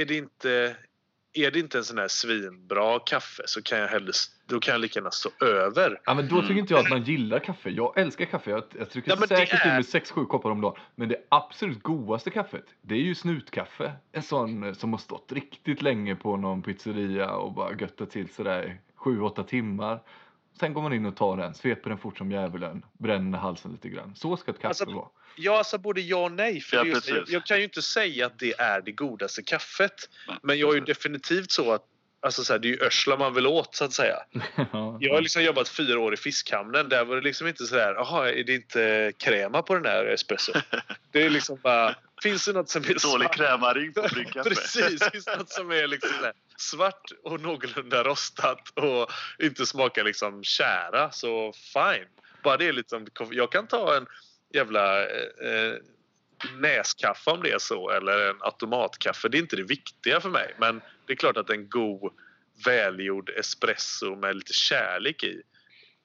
är, det inte, är det inte en sån här svinbra kaffe så kan jag hellre, då kan jag lika gärna stå över. Ja, men då tycker inte jag att man gillar kaffe. Jag älskar kaffe. Jag, jag dricker Ja, säkert är- med 6-7 koppar om dagen. Men det absolut godaste kaffet, det är ju snutkaffe. En sån eh, som har stått riktigt länge på någon pizzeria och bara göttat till sådär 7-8 timmar. Sen går man in och tar den, sveper den fort som djävulen, bränner halsen lite grann. Så ska ett kaffe Alltså, vara. Ja, alltså både ja och nej. För Ja, just, jag, jag kan ju inte säga att det är det godaste kaffet. Men jag är ju definitivt så att Alltså så här, det är ju örsla man vill åt så att säga. Ja, Jag har liksom jobbat fyra år i fiskhamnen. Där var det liksom inte sådär, jaha är det inte kräma på den här espresso? Det är liksom bara, finns det något som är Dålig svart? krämaring på bryggkaffe. Precis, finns det något som är liksom svart och någorlunda rostat och inte smakar liksom kära så fine. Bara det är liksom, jag kan ta en jävla eh, eh, näskaffe om det är så eller en automatkaffe. Det är inte det viktiga för mig. Men det är klart att en god välgjord espresso med lite kärlek i.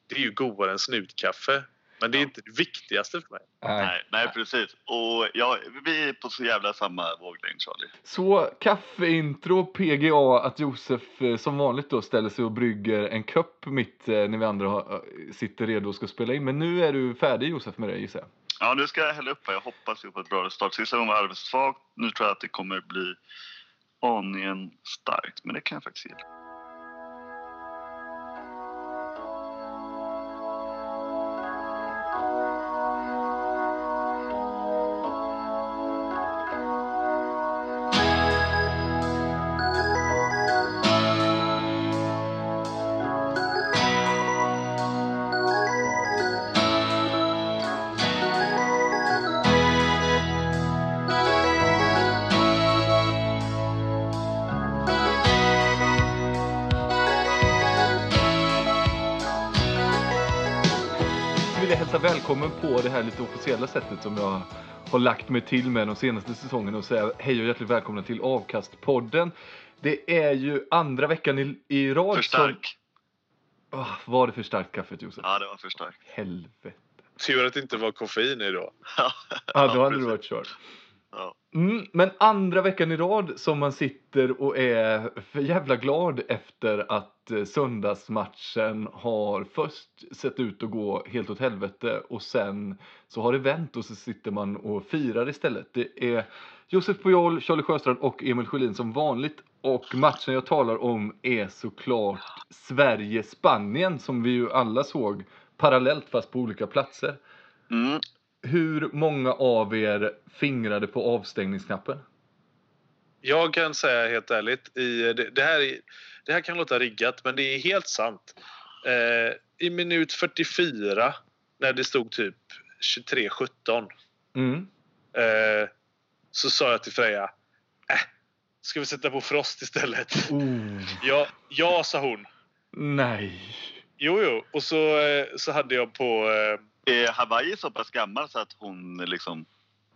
Det är ju godare än snutkaffe. Men det är Ja. inte det viktigaste för mig. Nej, nej, precis. Och ja, vi är på så jävla samma våglängd Charlie. Så kaffeintro, PGA, att Josef eh, som vanligt då ställer sig och brygger en kopp mitt eh, när vi andra har, eh, sitter redo och ska spela in. Men nu är du färdig Josef med det gissar jag. Ja, nu ska jag hälla upp här. Jag hoppas ju på ett bra resultat. Sista gången var alldeles svagt. Nu tror jag att det kommer bli aningen starkt. Men det kan jag faktiskt gilla. Officiella sättet som jag har lagt mig till med de senaste säsongerna och säga hej och hjärtligt välkomna till Avkastpodden. Det är ju andra veckan i, i rad För som... stark. Ah, var det för starkt kaffet Josef? Ja, det var för starkt. Helvete. Tur att det inte var koffein i då. Ja, då hade precis. du varit kört. Ja. Mm, men andra veckan i rad som man sitter och är för jävla glad efter att eh, söndagsmatchen har först sett ut att gå helt åt helvete och sen så har det vänt och så sitter man och firar istället. Det är Josef Pujol, Charlie Sjöstrand och Emil Sjölin som vanligt och matchen jag talar om är såklart Sverige-Spanien som vi ju alla såg parallellt fast på olika platser. Mm. Hur många av er fingrade på avstängningsknappen? Jag kan säga helt ärligt, i, det, det, här, är- det här kan låta riggat men det är helt sant. Eh, I minut 44 när det stod typ 23-17 Mm. eh, så sa jag till Freja äh, ska vi sätta på Frost istället? Oh, Ja, ja sa hon. nej. Jo, jo. Och så, eh, så hade jag på... Eh, Är Hawaii så pass gammal så att hon liksom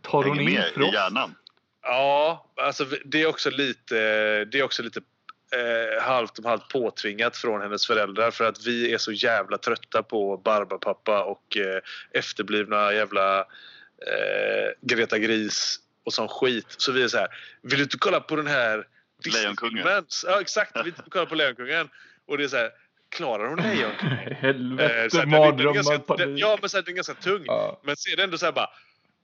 Tar hon hänger in med i hjärnan? ja, alltså det är också lite, det är också lite eh, halvt om halvt påtvingat från hennes föräldrar för att vi är så jävla trötta på Barbapapa och eh, efterblivna jävla eh, Greta Gris och sån skit. Så vi är så här, vill du inte kolla på den här Lejonkungen. Ja exakt, vill du inte kolla på Lejonkungen? Och det är så här, klarar hon Lejonkungen? Eh, Helvete, är mardrömmar. Ja, men så här, den är ganska tung. Ja. Men så är det ändå så här bara...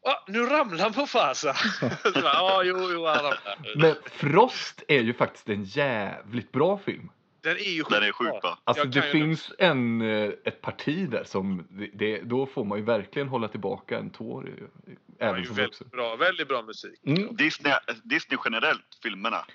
Ah, nu ramlar han på Fasa! Så bara, Ja, jo, jo, han ramlar. Men Frost är ju faktiskt en jävligt bra film. Den är ju Den är sjukt bra. Alltså det finns en, eh, ett parti där som, det, då får man ju verkligen hålla tillbaka en tår. eh, Även är ju som väldigt bra, väldigt bra musik. Mm. Disney, Disney generellt, filmerna.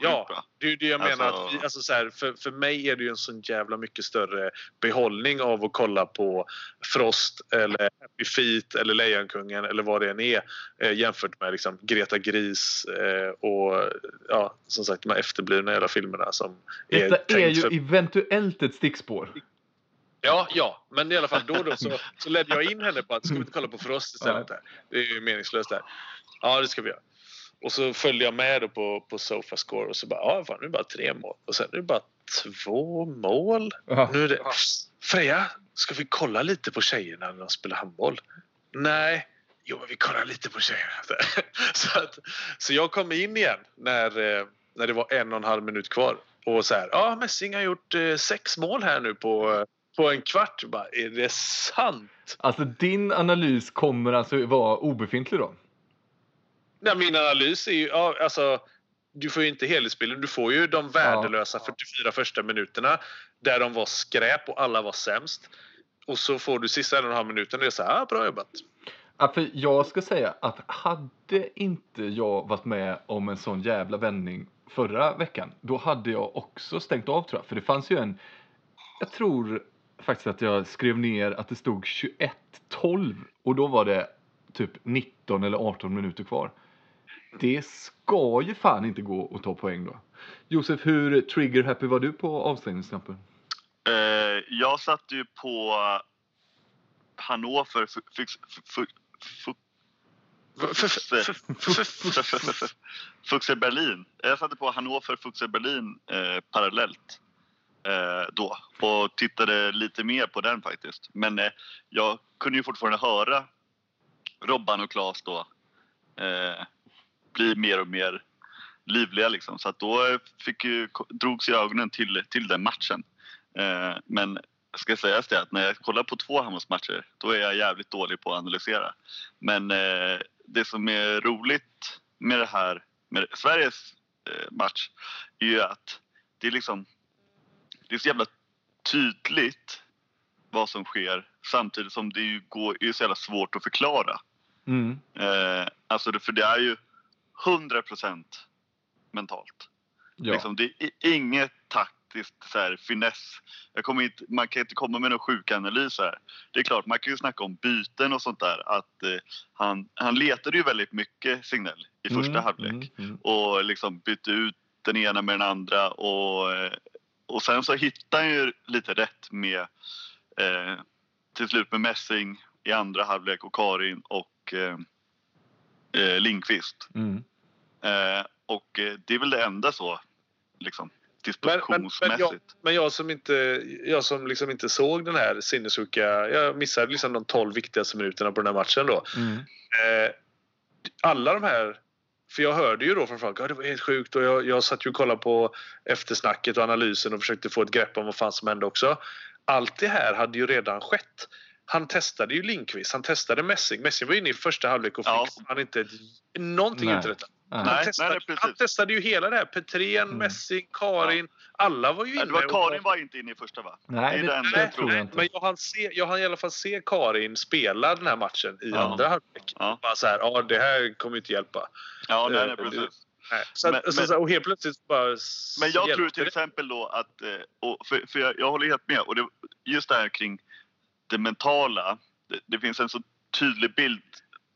Ja, det är det jag menar. Alltså- Att vi, alltså så här, för, för mig är det ju en sån jävla mycket större behållning av att kolla på Frost eller Happy Feet eller Lejonkungen eller vad det än är eh, jämfört med liksom Greta Gris eh, och ja, som sagt de här efterblivna jävla filmerna som är Detta är tänkt ju för eventuellt ett stickspår. Ja, ja, men i alla fall då då så, så ledde jag in henne på att ska vi inte kolla på Frost istället? Här? Det är ju meningslöst där. Ja, det ska vi göra. Och så följde jag med då på, på Sofascore och så bara, ja fan nu är det bara tre mål. Och sen är det bara två mål. Ja. Nu är det, Freja, ska vi kolla lite på tjejerna när de spelar handboll? Nej. Jo, men vi kollar lite på tjejerna. så, att, så jag kom in igen när, eh, när det var en och en halv minut kvar. Och så här, ja Messing har gjort eh, sex mål här nu på, på en kvart. Bara, är det sant? Alltså din analys kommer alltså vara obefintlig då? Nej, min analys är ju, ja, alltså, du får ju inte helhetsbilden. Du får ju de värdelösa 44 första minuterna där de var skräp och alla var sämst. Och så får du sista en och en halv minuten och det är så här, ah, bra jobbat. Ja, för jag ska säga att hade inte jag varit med om en sån jävla vändning förra veckan, då hade jag också stängt av tror jag. För det fanns ju en, jag tror faktiskt att jag skrev ner att det stod 21-12 och då var det typ 19 eller 18 minuter kvar. Det ska ju fan inte gå att ta poäng då. Josef, hur trigger happy var du på avstängningskampen? Uh, jag satt ju på Hannover Fu- Berlin. Jag satte på Hannover Fuxer Berlin eh, parallellt eh, då och tittade lite mer på den faktiskt. Men eh, jag kunde ju fortfarande höra Robban och Claes då eh, bli mer och mer livliga liksom. Så då fick ju, drogs ju ögonen till, till den matchen. Eh, men ska sägas det att när jag kollar på två Hammarbymatcher då är jag jävligt dålig på att analysera. Men eh, det som är roligt med det här, med Sveriges eh, match är ju att det är liksom, det är så jävla tydligt vad som sker samtidigt som det ju går, är så jävla svårt att förklara. Mm. Eh, alltså det, för det är ju 100% mentalt. Ja. Liksom, det är inget taktiskt så här, finess. Jag kommer inte, man kan inte komma med någon sjuk analys här. Det är klart, man kan ju snacka om byten och sånt där. Att, eh, han, han letade ju väldigt mycket Signell i första Mm, halvlek. mm, mm. Och liksom bytte ut den ena med den andra. Och, eh, och sen så hittade han ju lite rätt med eh, till slut med Messing i andra halvlek och Karin och eh, eh, Lindqvist. Mm. Eh, och eh, det är väl det enda så, liksom, Men, men, men, dispositionsmässigt. jag, men jag som inte, jag som liksom inte såg den här sinnessjuka... Jag missade liksom de 12 viktigaste minuterna på den här matchen då. Mm. Eh, alla de här... För jag hörde ju då från folk att det var helt sjukt och jag, jag satt ju och kollade på eftersnacket och analysen och försökte få ett grepp om vad fan som hände också. Allt det här hade ju redan skett. Han testade ju Lindqvist, han testade Messing. Messing var inne i första halvlek och fick Ja. han inte någonting Nej. Nej. Han, Nej, testade, nej, han testade ju hela det här. Petrén, Mm. Messing, Karin. Alla var ju inne. Ja, var, Karin var inte inne i första va? Nej, det det, det Nej, tror jag inte. men jag hann, se, jag hann i alla fall se Karin spela den här matchen i Ja. andra halvlek. Ja. Bara så här, ja det här kommer inte hjälpa. Ja, nej, Eh, nej, precis. Nej. Så, Men- så, men- så, och helt plötsligt bara... Men jag tror till det. exempel då att, eh, och för, för jag, jag håller helt med, och det, just det här kring det mentala. Det, det finns en så tydlig bild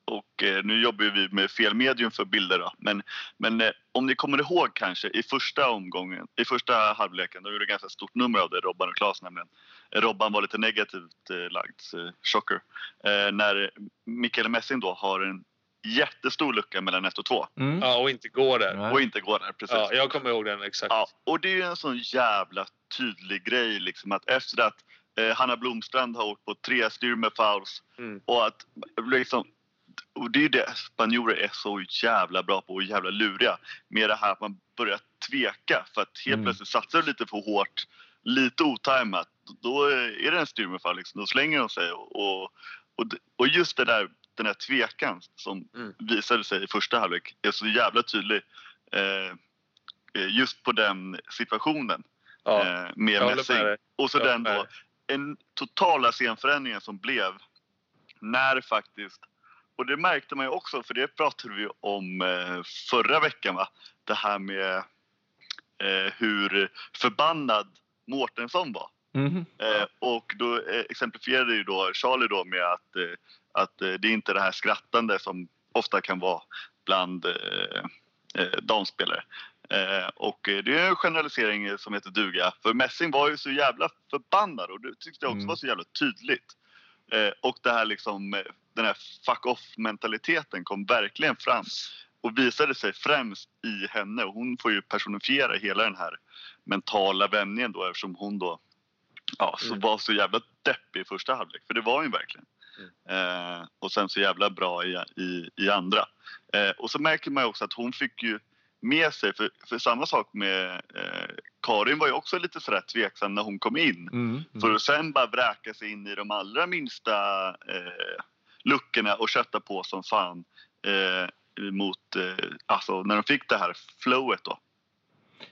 och eh, nu jobbar vi med fel medium för bilder då. Men, men eh, om ni kommer ihåg kanske i första omgången, i första halvleken, de gjorde ganska stort nummer av det, Robban och Claes nämligen. Eh, Robban var lite negativt eh, lagd, eh, chocker. Eh, när Mikael Messing då har en jättestor lucka mellan 1 och 2 Mm. Ja, och inte går där. Nej. och inte går där precis. Ja, jag kommer ihåg den exakt. Ja, och det är ju en sån jävla tydlig grej liksom att efter att eh, Hanna Blomstrand har åkt på tre styr med fouls Mm. och att liksom och det är ju det spanjorer är så jävla bra på och jävla luriga med det här att man börjar tveka för att helt Mm. plötsligt satsar du lite för hårt lite otajmat, då är det en styrmefall. Liksom. Då slänger de sig. Och, och, och, just det där, den här tvekan som Mm. visade sig i första halvlek är så jävla tydlig. Eh, eh, just på den situationen Ja, eh, med dig. Och så den då, en totala scenförändringen som blev när faktiskt, och det märkte man ju också för det pratade vi om eh, förra veckan va, det här med eh, hur förbannad Mårtensson var. Eh, och då exemplifierade ju då Charlie då med att, eh, att det är inte det här skrattande som ofta kan vara bland eh, damspelare. Eh, och eh, det är en generalisering som heter duga. För Messing var ju så jävla förbannad och det tyckte jag också Mm. var så jävla tydligt. Eh, och det här liksom, eh, den här fuck off mentaliteten kom verkligen fram och visade sig främst i henne. Och hon får ju personifiera hela den här mentala vändningen då eftersom hon då ja, så Mm. var så jävla deppig i första halvlek. För det var hon verkligen. Eh, och sen så jävla bra i, i, i andra. Eh, och så märker man också att hon fick ju med sig, för, för samma sak med eh, Karin var ju också lite sådär tveksam när hon kom in. Mm. Mm. För att sen bara vräka sig in i de allra minsta eh, luckorna och kötta på som fan. Eh, mot, eh, alltså när de fick det här flowet då.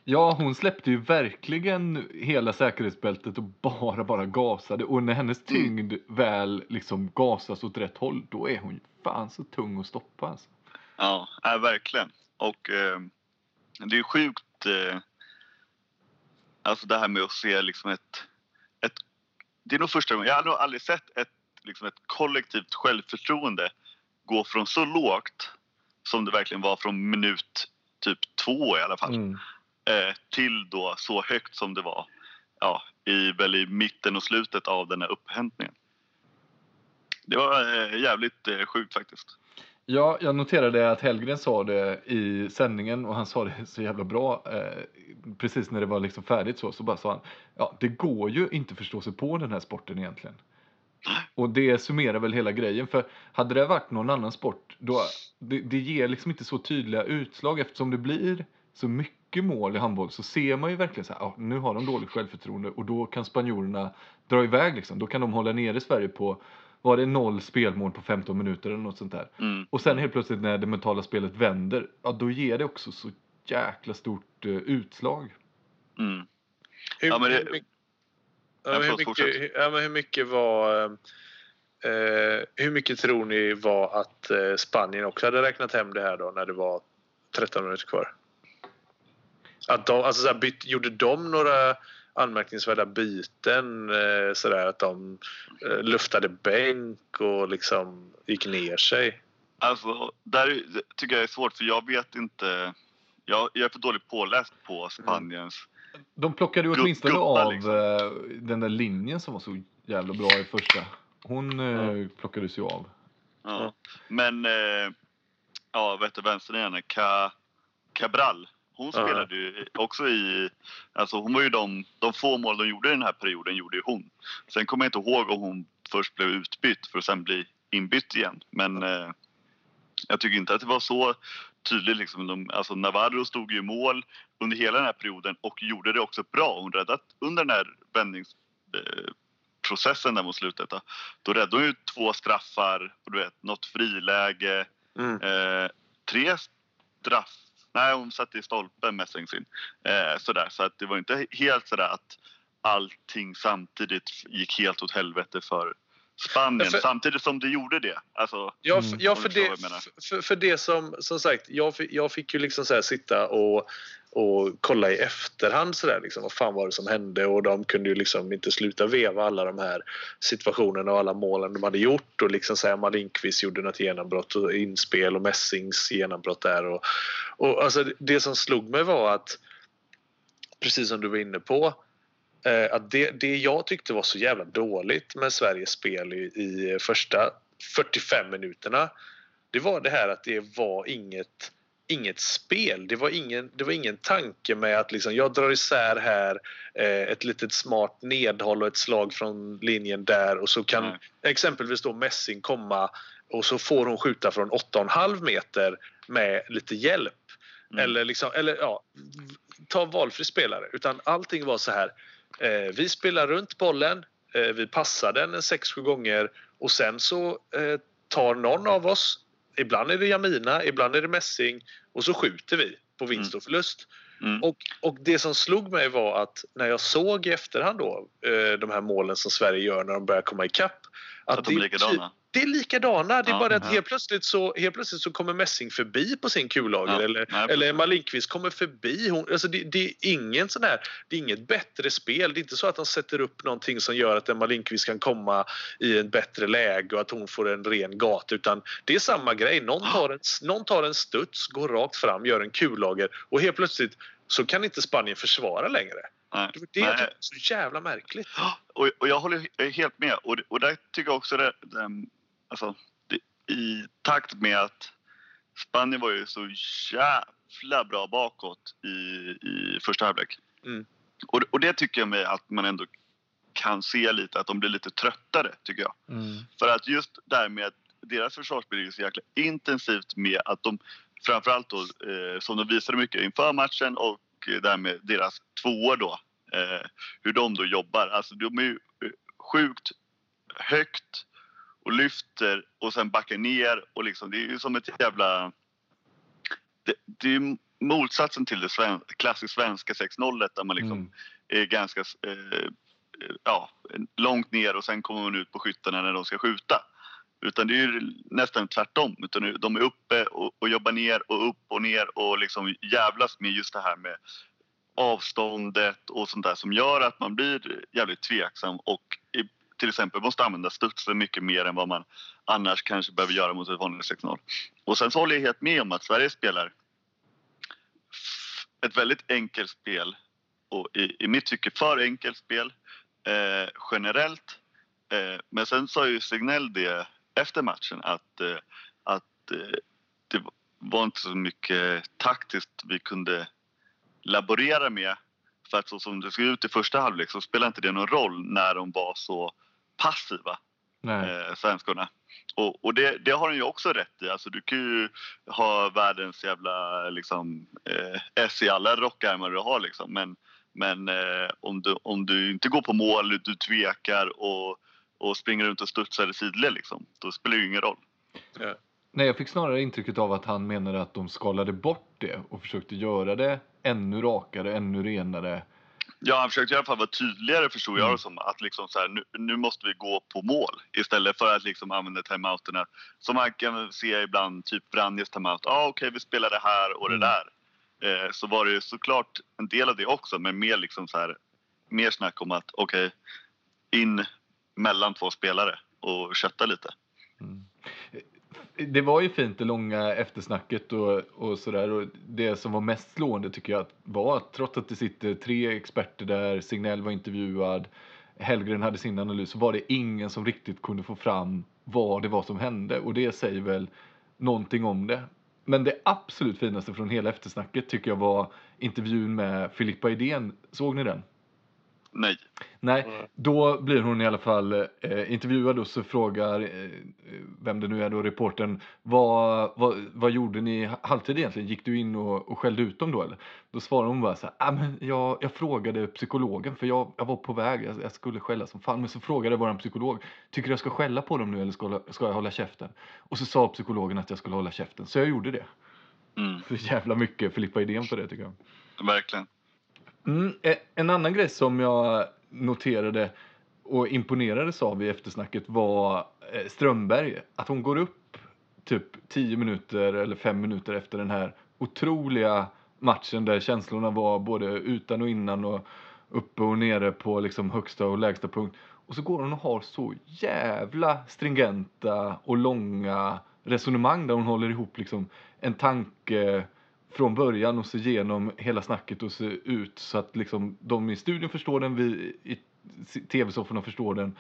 Ja, hon släppte ju verkligen hela säkerhetsbältet och bara, bara gasade. Och när hennes tyngd väl liksom gasas åt rätt håll, då är hon ju fan så tung att stoppa alltså. Ja, äh, verkligen. Och eh, det är sjukt. Eh, alltså det här med att se liksom ett, ett... Det är nog första gången, jag har nog aldrig sett ett, liksom ett kollektivt självförtroende gå från så lågt som det verkligen var från minut typ två i alla fall. Mm. Eh, till då så högt som det var ja, i, väl i mitten och slutet av den här upphämtningen. Det var eh, jävligt eh, sjukt faktiskt. Ja, jag noterade att Hellgren sa det i sändningen och han sa det så jävla bra. Eh, precis när det var liksom färdigt så, så bara sa han, ja det går ju inte förstå sig på den här sporten egentligen. Och det summerar väl hela grejen. För hade det varit någon annan sport, då, det, det ger liksom inte så tydliga utslag eftersom det blir så mycket mål i handboll så ser man ju verkligen så här, ja, nu har de dåligt självförtroende och då kan spanjorerna dra iväg liksom. Då kan de hålla nere Sverige på, var det noll spelmål på 15 minuter eller något sånt där. Mm. Och sen helt plötsligt när det mentala spelet vänder, ja då ger det också så jäkla stort eh, utslag. Mm. Hur, Ja, men det- hur, mycket, Ja, ja, men hur, förlåt, mycket, hur, ja, men hur mycket var... Eh, hur mycket tror ni var att eh, Spanien också hade räknat hem det här då när det var 13 minuter kvar? Att de, alltså så här, byt, gjorde de några anmärkningsvärda byten? Eh, sådär att de eh, luftade bänk och liksom gick ner sig? Alltså, där är- tycker jag är svårt för jag vet inte. Jag, jag är för dåligt påläst på Spaniens. De plockade ju åtminstone gubbar, av liksom. eh, den där linjen som var så jävla bra i första. Hon eh, plockades ju av. Ja. Men, eh, ja, vet du vänsternian, Ca, Cabral. Hon spelade ju också i, alltså hon var ju de, de få mål de gjorde i den här perioden gjorde ju hon. Sen kommer jag inte ihåg om hon först blev utbytt för att sen bli inbytt igen. Men eh, jag tycker inte att det var så tydligt liksom. De, alltså Navarro stod ju i mål under hela den här perioden och gjorde det också bra. Hon räddat under den här vändnings, eh, där mot slutet. Då, då räddade hon ju två straffar och du vet, något friläge. Mm. Eh, tre straff. Nej, hon satte i stolpen Messing sin. Eh, sådär, så att det var inte helt sådär att allting samtidigt gick helt åt helvete för Spanien. Ja, för- Samtidigt som det gjorde det. Alltså, Ja, Mm. för, ja, för, det, för, för det som, som sagt, jag, jag fick ju liksom så här sitta och, och kolla i efterhand så där, liksom, vad fan var det som hände? Och de kunde ju liksom inte sluta veva alla de här situationerna och alla målen de hade gjort. Och liksom så här, Malinkvist gjorde något genombrott och inspel och Messings genombrott där. Och, och alltså det som slog mig var att precis som du var inne på eh, att det, det jag tyckte var så jävla dåligt med Sveriges spel i, i första 45 minuterna det var det här att det var inget inget spel. Det var ingen, det var ingen tanke med att liksom, jag drar isär här eh, ett litet smart nedhåll och ett slag från linjen där och så kan Nej. exempelvis då Messing komma och så får hon skjuta från 8,5 meter med lite hjälp. Mm. Eller, liksom, eller ja, ta valfri spelare. Utan allting var så här. Eh, vi spelar runt bollen, eh, vi passar den en 6-7 gånger och sen så eh, tar någon av oss, ibland är det Jamina, ibland är det Messing och så skjuter vi på vinst och förlust. Mm. Och, och det som slog mig var att när jag såg i efterhand då eh, de här målen som Sverige gör när de börjar komma ikapp. Att de är det likadana. Det är likadana. Det är Ja, bara att ja. helt plötsligt, så, helt plötsligt så kommer Messing förbi på sin kullager. Ja, Eller, nej, eller. Emma Lindqvist kommer förbi. Hon, alltså det, det är ingen sån här, det är inget bättre spel. Det är inte så att de sätter upp någonting som gör att Emma Lindqvist kan komma i ett bättre läge och att hon får en ren gata. Utan det är samma grej. Någon tar en, någon tar en studs, går rakt fram, gör en kullager och helt plötsligt så kan inte Spanien försvara längre. Nej. Det, det är Nej. så jävla märkligt. Och, och jag håller helt med. Och, och där tycker jag också det, det, alltså, det, i takt med att Spanien var ju så jävla bra bakåt i, i första halvlek. Mm. Och, och det tycker jag mig att man ändå kan se lite, att de blir lite tröttare tycker jag. För att just där med att deras försvarsspel är så jäkla intensivt med att de framförallt då eh, som de visade mycket inför matchen och eh, där med deras tvåor då eh, hur de då jobbar. Alltså de är ju eh, sjukt högt och lyfter och sen backar ner och liksom det är ju som ett jävla det, det är motsatsen till det sven, klassiskt svenska 6-0 där man liksom Mm. är ganska eh, ja, långt ner och sen kommer man ut på skyttarna när de ska skjuta. Utan det är ju nästan tvärtom. Utan de är uppe och, och jobbar ner och upp och ner och liksom jävlas med just det här med avståndet och sånt där som gör att man blir jävligt tveksam och till exempel måste använda studsen mycket mer än vad man annars kanske behöver göra mot ett vanligt 6-0. Och sen så håller jag helt med om att Sverige spelar ett väldigt enkelt spel och i, i mitt tycke för enkelt spel eh, generellt. Eh, men sen sa ju Signell det efter matchen att, eh, att eh, det var inte så mycket taktiskt vi kunde laborera med. För att så som det såg ut i första halvlek så spelade inte det någon roll när de var så passiva, Nej. eh, svenskorna. Och, och det, det har han ju också rätt i. Alltså, du kan ju ha världens jävla liksom, eh, S i alla rockärmar du har. Liksom. Men, men eh, om, du, om du inte går på mål, du tvekar och, och springer runt och studsar i sidled, liksom, då spelar det ju ingen roll. Nej, jag fick snarare intrycket av att han menade att de skalade bort det och försökte göra det ännu rakare, ännu renare. Ja, han försökte i alla fall vara tydligare förstod jag Mm. det som. Att liksom så här, nu, nu måste vi gå på mål istället för att liksom använda timeouterna. Som man kan se ibland, typ Vranjes timeout. Ja, ah, okej, vi spelar det här och det Mm. där. Eh, så var det ju såklart en del av det också, men mer liksom så här, mer snack om att okej, in mellan två spelare och kötta lite. Det var ju fint det långa eftersnacket och, och sådär. Och det som var mest slående tycker jag var att trots att det sitter tre experter där, Signell var intervjuad, Hellgren hade sin analys, så var det ingen som riktigt kunde få fram vad det var som hände. Och det säger väl någonting om det. Men det absolut finaste från hela eftersnacket tycker jag var intervjun med Filippa Idén. Såg ni den? Nej. Nej, då blir hon i alla fall eh, intervjuad och så frågar eh, vem det nu är då, reportern, vad, vad, vad gjorde ni halvtid egentligen? Gick du in och, och skällde ut dem då eller? Då svarar hon bara så här, ah, men jag, jag frågade psykologen för jag, jag var på väg, jag, jag skulle skälla som fan, men så frågade våran psykolog, tycker du jag ska skälla på dem nu eller ska, ska jag hålla käften? Och så sa psykologen att jag skulle hålla käften, så jag gjorde det. Mm, Så jävla mycket Filippa idén på det tycker jag. verkligen. Mm, eh, en annan grej som jag noterade och imponerades av i eftersnacket var eh, Strömberg. Att hon går upp typ 10 minuter eller 5 minuter efter den här otroliga matchen där känslorna var både utan och innan och uppe och nere på liksom högsta och lägsta punkt. Och så går hon och har så jävla stringenta och långa resonemang där hon håller ihop liksom en tanke från början och så genom hela snacket och så ut så att liksom de i studion förstår den, vi i tv-sofforna förstår den.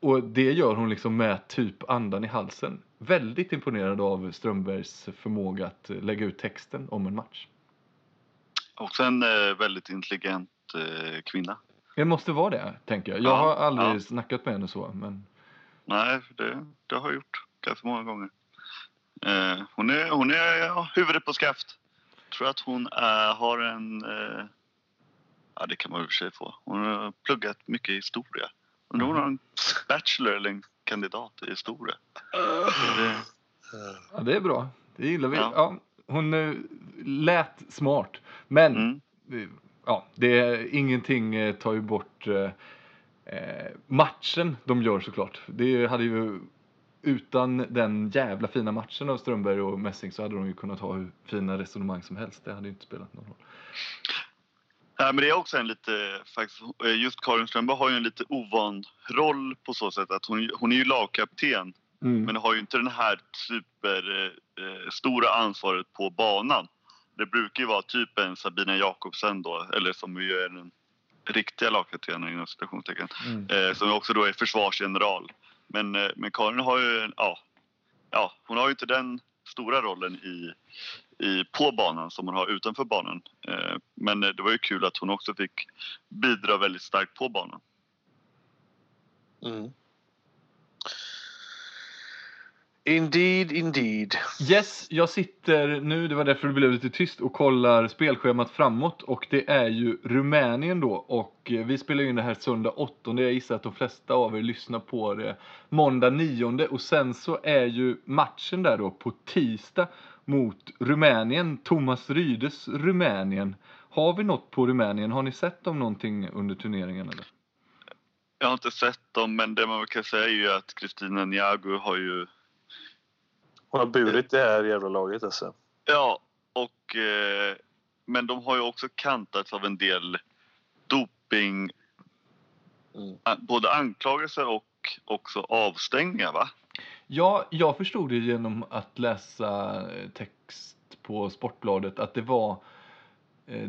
Och det gör hon liksom med typ andan i halsen. Väldigt imponerad av Strömbergs förmåga att lägga ut texten om en match. Också en eh, väldigt intelligent eh, kvinna. Det måste vara det, tänker jag. Jag Ja, har aldrig ja. snackat med henne så, men Nej, det, det har jag gjort ganska många gånger. Eh, hon är, hon är ja, huvudet på skaft. tror att hon är, har en... Eh, Ja, det kan man i och för sig få. Hon har pluggat mycket historia. Undrar om hon har en bachelor eller en kandidat i historia. Det, Ja, det är bra. Det gillar vi. Ja. Ja. hon eh, lät smart. Men mm, eh, ja, det är ingenting eh, tar ju bort eh, eh, matchen de gör såklart. Det hade ju utan den jävla fina matchen av Strömberg och Messing så hade de ju kunnat ha hur fina resonemang som helst. Det hade ju inte spelat någon roll. Nej, men det är också en lite, faktiskt, eh, just Karin Strömberg har ju en lite ovan roll på så sätt att hon, hon är ju lagkapten men har ju inte den här super eh, stora ansvaret på banan. Det brukar ju vara typ en Sabina Jakobsen då, eller som ju är den riktiga lagkaptenen inom citationstecken, Mm. eh, som också då är försvarsgeneral. Men, eh, men Karin har ju, ja, ja, hon har ju inte den stora rollen i, i, på banan som hon har utanför banan. Eh, men eh, det var ju kul att hon också fick bidra väldigt starkt på banan. Mm. Indeed, indeed. Yes, jag sitter nu, det var därför det blev lite tyst, och kollar spelschemat framåt. Och det är ju Rumänien då. Och eh, vi spelar in det här söndag 8. Jag gissar att de flesta av er lyssnar på det måndag 9. Och sen så är ju matchen där då på tisdag mot Rumänien. Thomas Rydes Rumänien. Har vi något på Rumänien? Har ni sett dem någonting under turneringen eller? Jag har inte sett dem, men det man kan säga är ju att Kristina Niago har ju Hon har burit det här jävla laget alltså. Ja, och, eh, men de har ju också kantats av en del doping, Mm. både anklagelser och också avstängningar va? Ja, jag förstod det genom att läsa eh, text på Sportbladet att det var eh,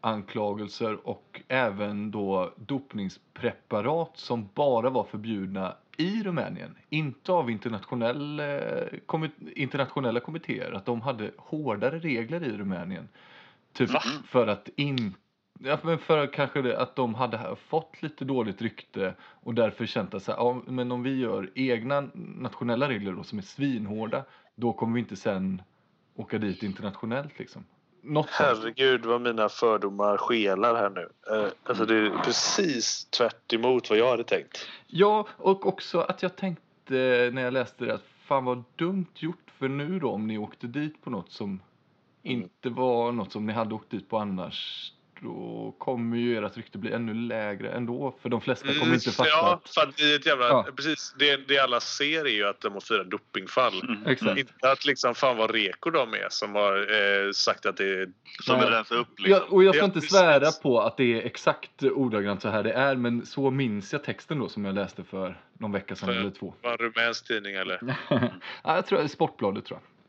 dopningsanklagelser och även då dopningspreparat som bara var förbjudna i Rumänien. Inte av internationell, eh, kommi- internationella kommittéer. Att de hade hårdare regler i Rumänien. Typ Va? för att in, Ja, men för kanske det, att de hade fått lite dåligt rykte och därför känt att så här, ja, men om vi gör egna nationella regler då, som är svinhårda, då kommer vi inte sen åka dit internationellt liksom. Något. Herregud vad mina fördomar skelar här nu. Eh, Alltså det är precis tvärt emot vad jag hade tänkt. Ja, och också att jag tänkte när jag läste det att fan vad dumt gjort för nu då om ni åkte dit på något som inte var något som ni hade åkt dit på annars. Då kommer ju ert rykte bli ännu lägre ändå. För de flesta kommer inte fatta. Mm, Ja, för att i ett jävla... Ja. Precis, det, det alla ser är ju att de har fyra dopingfall. Mm. Exakt. Inte att liksom fan vad reko de är som har eh, sagt att det är... Som vill rensa upp liksom. Ja, och jag ska Ja, inte precis. svära på att det är exakt ordagrant så här det är, men så minns jag texten då som jag läste för någon vecka sedan För- eller två. Var en rumänsk tidning eller? ja, jag tror Sportbladet tror jag.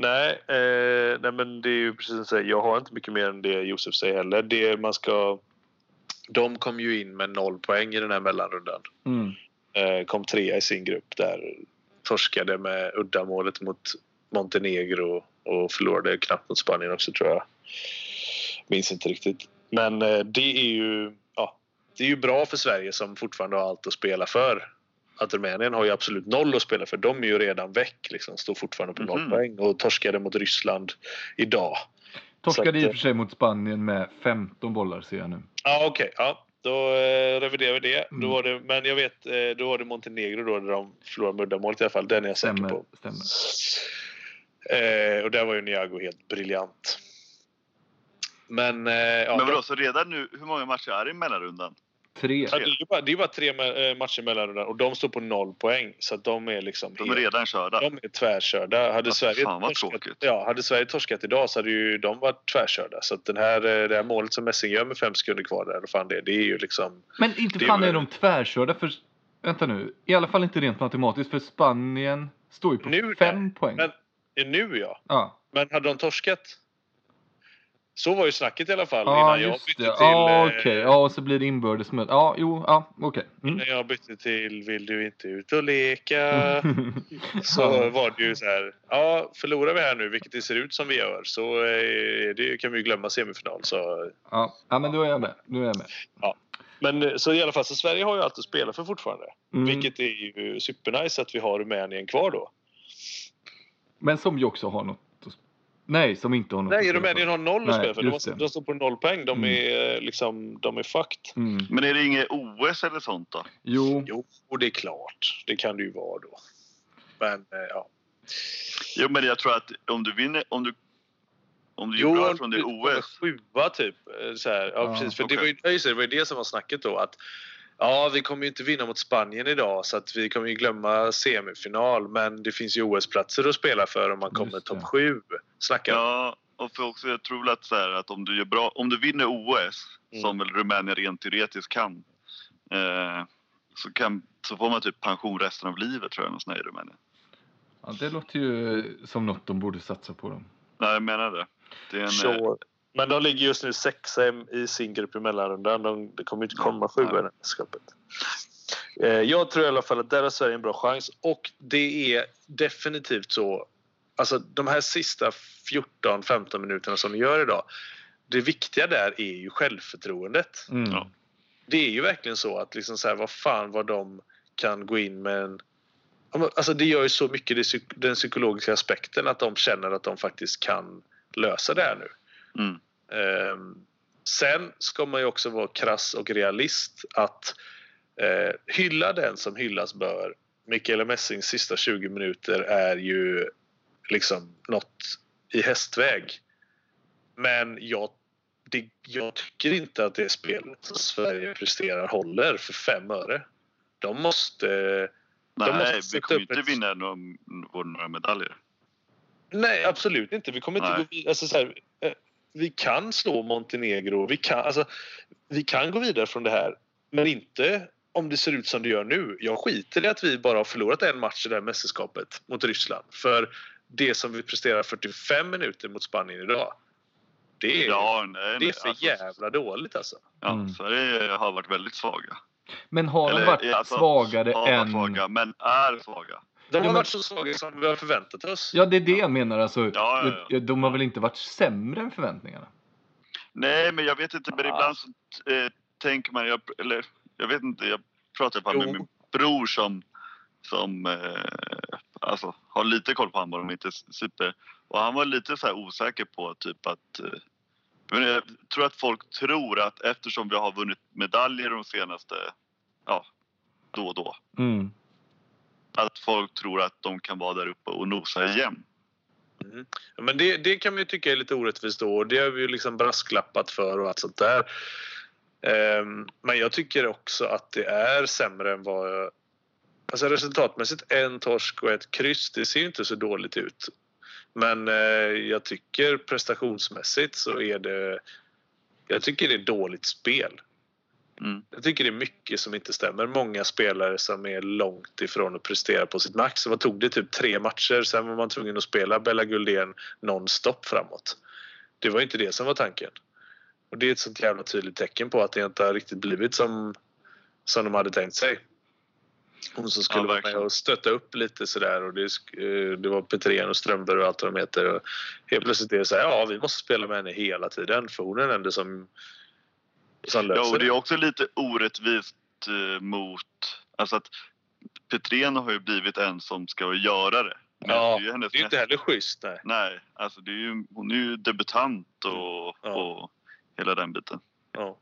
Nej, eh, nej, men det är ju precis som säger. Jag har inte mycket mer än det Josef säger heller. Det man ska... De kom ju in med noll poäng i den här mellanrundan. Mm. Eh, kom trea i sin grupp där. Torskade med uddamålet mot Montenegro och förlorade knappt mot Spanien också tror jag. Minns inte riktigt. Men eh, det är ju... Ja, det är ju bra för Sverige som fortfarande har allt att spela för. Att Rumänien har ju absolut noll att spela för. De är ju redan väck. Liksom, står fortfarande på noll Mhm. poäng och torskade mot Ryssland idag. Torskade Så i att, och för sig mot Spanien med 15 bollar ser jag nu. Ja, okej. Ja, då eh, reviderar vi det. Mm. Då var det. Men jag vet, eh, då var det Montenegro då, där de förlorade med uddamålet i alla fall. Den är jag säker Stämmer, på. stämmer. Eh, och där var ju Niago helt briljant. Men, eh, ja, Men vadå, så redan nu, hur många matcher är det i mellanrundan? Tre. Ja, det är bara, det är bara tre eh, matcher mellan och de står på noll poäng. Så att de är liksom De är helt- redan körda. de är tvärkörda. Hade, Ja, Sverige fan vad torskat, ja, hade Sverige torskat idag så hade ju de varit tvärkörda. Så att den här, eh, det här målet som Messing gör med fem sekunder kvar där, fan det, är, det är ju liksom... Men inte fan var- är de tvärkörda för... Vänta nu. I alla fall inte rent matematiskt för Spanien står ju på Nu, fem poäng. Men nu ja. Ja, Men hade de torskat? Så var ju snacket i alla fall ja innan jag bytte det. till... Ja eh, okej. Ja och så blir det inbördes möte. Ja jo, ja okej. Mm. När jag bytte till Vill du inte ut och leka? Så var det ju så här. Ja, förlorar vi här nu, vilket det ser ut som vi gör, så eh, det kan vi ju glömma semifinal. Så, Ja. ja men då är jag med. Nu är jag med. men eh, så i alla fall, så Sverige har ju allt att spela för fortfarande. Mm. Vilket är ju supernice att vi har Rumänien kvar då. Men som ju också har något Nej, som inte har något Nej, Rumänien har noll att spela för. De, har- det. de står på noll poäng. De Mm. är eh, liksom, de är fucked. Mm. Men är det inget OS eller sånt då? Jo, Jo, och det är klart. Det kan det ju vara då. Men eh, ja. Jo, men jag tror att om du vinner, om du, om du gör Jo, bra från det typ OS. Sjua typ. eh, Så här. Ja, Ja, precis. För det, okej. var ju, det, det var ju det som var snacket då. Att, ja, vi kommer ju inte vinna mot Spanien idag så att vi kommer ju glömma semifinal. Men det finns ju OS-platser att spela för om man kommer topp sju. Snackar de. Ja, och för också, jag tror att, så här, att om du gör bra, om du vinner OS, Mm. som väl Rumänien rent teoretiskt kan, eh, så kan, så får man typ pension resten av livet tror jag, i Rumänien. ja, det låter ju som något de borde satsa på. Dem. Nej, jag menar det. Det är en, eh, Så, men de ligger just nu sexa i- sin grupp i mellanrundan. De, det kommer inte komma sjua i mästerskapet. Eh, Jag tror i alla fall att där har Sverige en bra chans och det är definitivt så. Alltså de här sista 14-15 minuterna som de gör idag. Det viktiga där är ju självförtroendet. Mm. Ja. Det är ju verkligen så att liksom så här, vad fan vad de kan gå in med en Alltså det gör ju så mycket den psykologiska aspekten att de känner att de faktiskt kan lösa det här nu. Mm, Ehm, sen ska man ju också vara krass och realist att eh, hylla den som hyllas bör. Mikaela Messings sista 20 minuter är ju liksom något i hästväg. Men jag, det, jag tycker inte att det spelet som Sverige presterar håller för fem öre. De måste... de måste nej, vi kommer inte ett- vinna några, några medaljer. Nej, absolut inte. Vi kommer inte Nej. gå vidare. Alltså, så här, vi kan slå Montenegro. Vi kan, alltså, vi kan gå vidare från det här. Men inte om det ser ut som det gör nu. Jag skiter i att vi bara har förlorat en match i det här mästerskapet mot Ryssland. För det som vi presterar 45 minuter mot Spanien idag. Det är, Ja, nej, det är för alltså, jävla dåligt alltså. Ja, Mm. Sverige har varit väldigt svaga. Men har de Eller, varit alltså, svagare har än... varit svaga, men är svaga. De har varit så svaga som vi har förväntat oss. Ja, det är det jag menar. Alltså, Ja, ja, De har väl inte varit sämre än förväntningarna? Nej, men jag vet inte. Men ibland så eh, tänker man, jag, eller jag vet inte, jag pratade bara med min bror som, som eh, alltså, har lite koll på handboll, men inte super. Och han var lite så här osäker på typ att eh, men jag tror att folk tror att eftersom vi har vunnit medaljer de senaste, ja, då och då. Mm. Att folk tror att de kan vara där uppe och nosa igen. Mm. Ja, Men det, det kan vi ju tycka är lite orättvist då och det har vi ju liksom brasklappat för och allt sånt där. Um, men jag tycker också att det är sämre än vad jag... Alltså resultatmässigt en torsk och ett kryss, det ser ju inte så dåligt ut. Men uh, jag tycker prestationsmässigt så är det... Jag tycker det är dåligt spel. Mm. Jag tycker det är mycket som inte stämmer. Många spelare som är långt ifrån att prestera på sitt max. Vad tog det? Typ tre matcher. Sen var man tvungen att spela Bella Guldén nonstop framåt. Det var inte det som var tanken. Och det är ett sånt jävla tydligt tecken på att det inte har riktigt blivit som, som de hade tänkt sig. Hon som skulle Ja, vara med och stötta upp lite sådär och det, eh, det var Petrén och Strömberg och allt vad de heter. Och helt plötsligt är det så här, ja vi måste spela med henne hela tiden för hon är den enda som, Ja, och det är också lite orättvist eh, mot... Alltså att Petrén har ju blivit en som ska göra det. Men Ja, det är ju hennes Det är inte heller schysst. Nej. Nej, alltså det är ju, hon är ju debutant och, Mm. Ja. och hela den biten. Ja.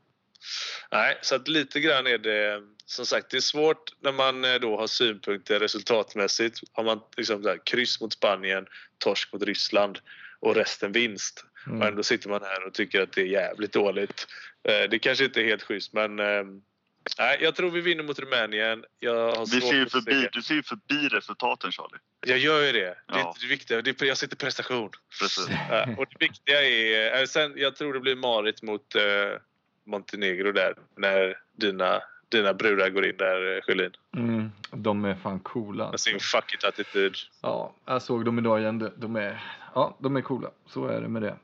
Nej, så att lite grann är det... Som sagt, det är svårt när man eh, då har synpunkter resultatmässigt. Har man liksom här, kryss mot Spanien, torsk mot Ryssland och resten vinst. Mm. Och ändå sitter man här och tycker att det är jävligt dåligt. Eh, Det kanske inte är helt schysst, men... eh, Nej, jag tror vi vinner mot Rumänien. Jag har Vi ser ju förbi, du ser ju förbi resultaten Charlie. Jag gör ju det. Det är Ja. inte det viktiga. Det är, jag sitter prestation. Precis. Ja, och det viktiga är... eh, Sen, jag tror det blir Marit mot eh, Montenegro där. När dina, dina brudar går in där, eh, Sjölin. Mm. De är fan coola. Med sin fuck it-attityd. Ja, jag såg dem idag igen. De är, ja, de är coola. Så är det med det.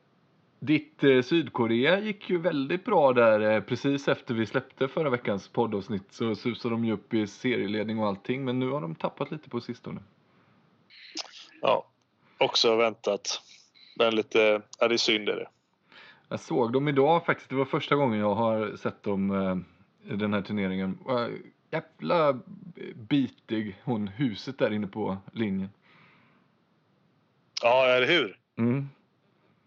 Ditt eh, Sydkorea gick ju väldigt bra där. Eh, precis efter vi släppte förra veckans poddavsnitt så susade de ju upp i serieledning och allting. Men nu har de tappat lite på sistone. Ja, också väntat. Men lite... Ja, det är synd är det. Jag såg dem idag faktiskt. Det var första gången jag har sett dem eh, i den här turneringen. Eh, jävla bitig hon huset där inne på linjen. Ja, eller hur? Mm.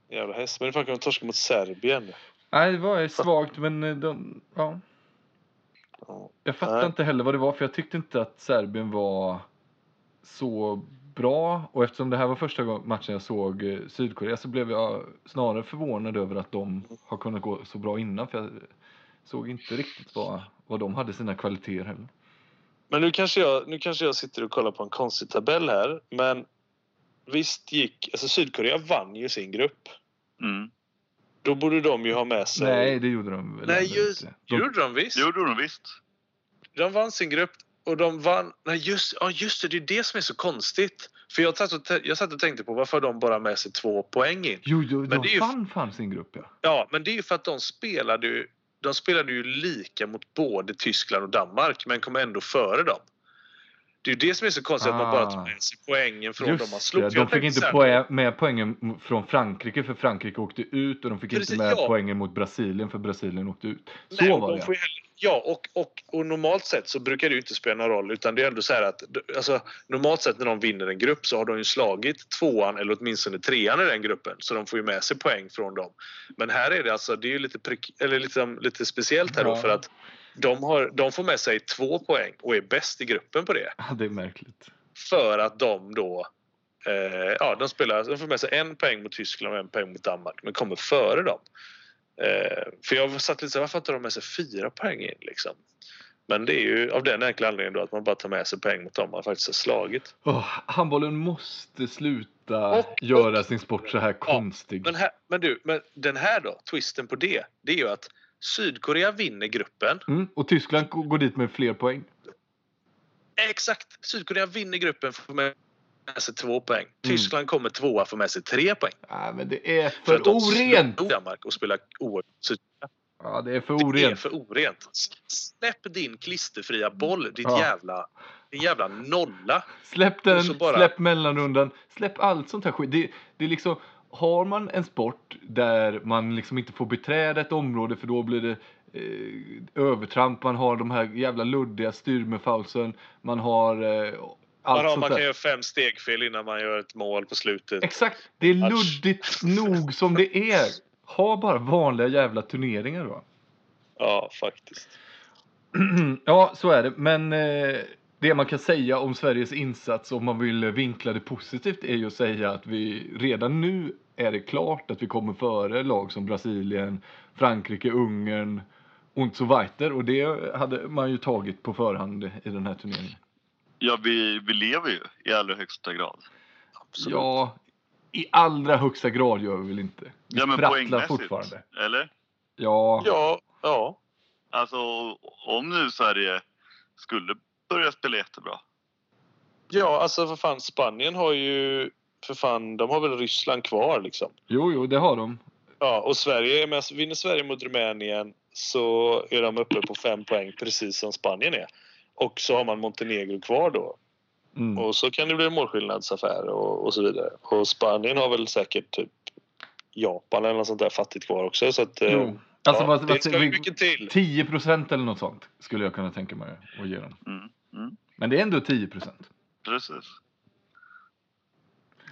Jävla häst. Men fan kan de torska mot Serbien? Nej, det var svagt, men eh, de, ja. Ja. Jag fattar inte heller vad det var, för jag tyckte inte att Serbien var så bra. Och eftersom det här var första gången matchen jag såg eh, Sydkorea så blev jag snarare förvånad över att de har kunnat gå så bra innan. För jag såg inte riktigt vad, vad de hade sina kvaliteter heller. Men nu kanske, jag, nu kanske jag sitter och kollar på en konstig tabell här. Men visst gick... Alltså Sydkorea vann ju sin grupp. Mm. Då borde de ju ha med sig... Nej, det gjorde de väl Nej, just, inte. De, gjorde de visst. Det gjorde de visst. De vann sin grupp och de vann... Nej, just, ja, just det. Det är det som är så konstigt. För jag satt och, jag satt och tänkte på varför de bara med sig två poäng in. jo, jo, Men de det är ju- fann fan sin grupp ja. Ja, men det är ju för att de spelade ju, de spelade ju lika mot både Tyskland och Danmark men kom ändå före dem. Det är ju det som är så konstigt att man bara tar med sig poängen från dem man Just slog. det, de fick inte poäng, med poängen från Frankrike för Frankrike åkte ut och de fick Precis, inte med ja. poängen mot Brasilien för Brasilien åkte ut. Så Nej, var de det. får Ja, och, och, och normalt sett så brukar det ju inte spela någon roll utan det är ändå så här att alltså, normalt sett när de vinner en grupp så har de ju slagit tvåan eller åtminstone trean i den gruppen så de får ju med sig poäng från dem. Men här är det alltså, det är ju lite, prick, eller liksom, lite speciellt här då Ja. för att de, har, de får med sig två poäng och är bäst i gruppen på det. Ja, det är märkligt. För att de då eh, ja, de, spelar, de får med sig en poäng mot Tyskland och en poäng mot Danmark men kommer före dem. Eh, för jag satt lite så här, varför inte de med sig fyra poäng in liksom? Men det är ju av den enkla anledningen då att man bara tar med sig poäng mot dem man faktiskt har slagit. Oh, handbollen måste sluta Och- göra sin sport så här konstig. Men, här, men du, men den här då, twisten på det, det är ju att Sydkorea vinner gruppen. Mm, och Tyskland går dit med fler poäng. Exakt! Sydkorea vinner gruppen får med sig två poäng. Mm. Tyskland kommer tvåa får med sig tre poäng. Ja, men det är För för orent! Danmark och spelar oerhört. Ja, det är för Det är orent. för orent. Släpp din klisterfria boll, ditt Ja. jävla, din jävla nolla. Släpp den, bara- släpp mellanrundan, släpp allt sånt här skit. Det, det är liksom, har man en sport där man liksom inte får beträda ett område för då blir det eh, övertramp, man har de här jävla luddiga styrmefaulsen, man har eh, allt Man, sånt man där. kan göra fem stegfel innan man gör ett mål på slutet. Exakt, det är luddigt nog som det är. Ha bara vanliga jävla turneringar då. Ja, faktiskt. ja, så är det. Men eh, det man kan säga om Sveriges insats om man vill vinkla det positivt är ju att säga att vi redan nu är det klart att vi kommer före lag som Brasilien, Frankrike, Ungern och så weiter. Och det hade man ju tagit på förhand i den här turneringen. Ja, vi, vi lever ju i allra högsta grad. Absolut. Ja, i allra högsta grad gör vi väl inte. Vi Ja, men sprattlar poängmässigt. fortfarande. Eller? Ja, Ja, ja. Alltså, om nu Sverige skulle börja spela jättebra. Ja, alltså för fan Spanien har ju... För fan, de har väl Ryssland kvar liksom. jo, jo, det har de. Ja, och Sverige, med, vinner Sverige mot Rumänien så är de uppe på fem poäng precis som Spanien är. Och så har man Montenegro kvar då. Mm. Och så kan det bli en målskillnadsaffär och, och så vidare. Och Spanien har väl säkert typ Japan eller något sånt där fattigt kvar också. Så att, Jo. Alltså, ja, vad, det vad, ska vi- mycket till. 10 procent eller något sånt skulle jag kunna tänka mig att ge dem. Mm. Mm. Men det är ändå 10 procent. Precis.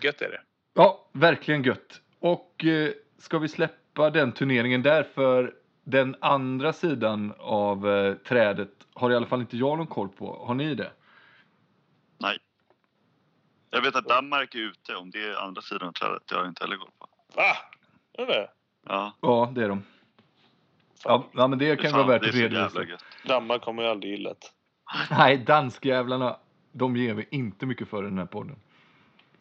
Gött är det. Ja, verkligen gött. Och eh, ska vi släppa den turneringen där för den andra sidan av eh, trädet har i alla fall inte jag någon koll på. Har ni det? Nej. Jag vet att Danmark är ute. Om det är andra sidan av trädet, det har jag inte heller koll på. Va? Är det? Ja, Ja, det är de. Fan. Ja, men det kan fan, vara värt att redovisa. Danmark kommer ju aldrig gilla det. Nej, danskjävlarna, de ger vi inte mycket för i den här podden.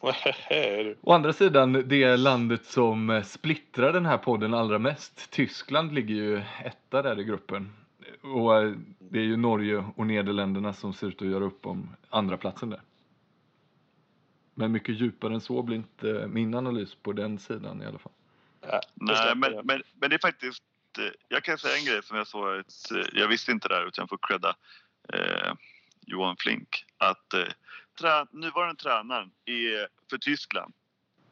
Å andra sidan, det landet som eh, splittrar den här podden allra mest, Tyskland ligger ju etta där i gruppen. Och eh, det är ju Norge och Nederländerna som ser ut att göra upp om andra platsen där. Men mycket djupare än så blir inte min analys på den sidan i alla fall. Ja, Nej, men, men, men det är faktiskt... eh, Jag kan säga en grej som jag såg. Eh, jag visste inte det här utan jag får credda eh, Johan Flink. Att eh, trä, nuvarande tränaren är, för Tyskland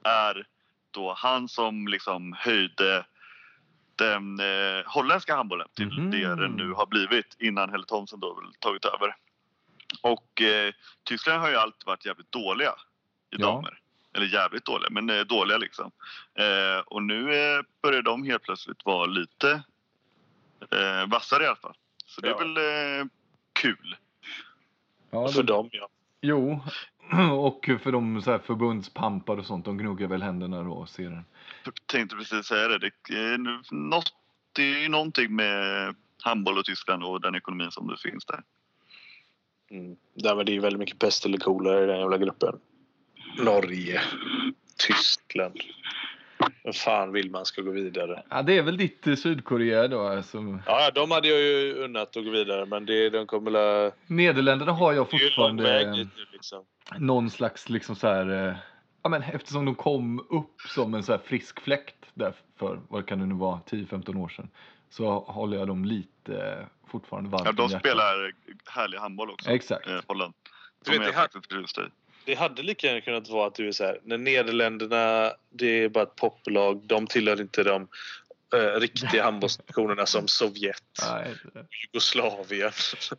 är då han som liksom höjde den eh, holländska handbollen till Mhm. det den nu har blivit innan Helle Thomsen då väl tagit över. Och eh, Tyskland har ju alltid varit jävligt dåliga i Ja. damer. Eller jävligt dåliga, men eh, dåliga liksom. Eh, och nu eh, börjar de helt plötsligt vara lite eh, vassare i alla fall. Så det är Ja. väl eh, kul. Ja, För de, dem ja. jo, och för de så här förbundspampar och sånt, de gnuggar väl händerna då och ser den. Tänkte precis säga det. Det är, något, det är ju någonting med handboll och Tyskland och den ekonomin som det finns där. Mm. Nej, men det är väldigt mycket pest eller kolera i den jävla gruppen. Norge, Tyskland. Vad fan vill man ska gå vidare? Ja, det är väl ditt eh, Sydkorea då. Alltså, Ja, de hade jag ju unnat att gå vidare men det, de kommer la... Nederländerna har jag väg fortfarande dit nu liksom. någon slags liksom så här, eh, ja men eftersom de kom upp som en så här frisk fläkt där för, vad kan det nu vara, 10-15 år sedan. Så håller jag dem lite eh, fortfarande varmt Ja, de hjärtat. spelar härlig handboll också. Exakt. Eh, Holland. Du De vet, är det här- faktiskt. Det hade lika gärna kunnat vara att du är så här, när Nederländerna, det är bara ett poplag, de tillhör inte de eh, riktiga handbollsnationerna som Sovjet, Nej, Jugoslavien.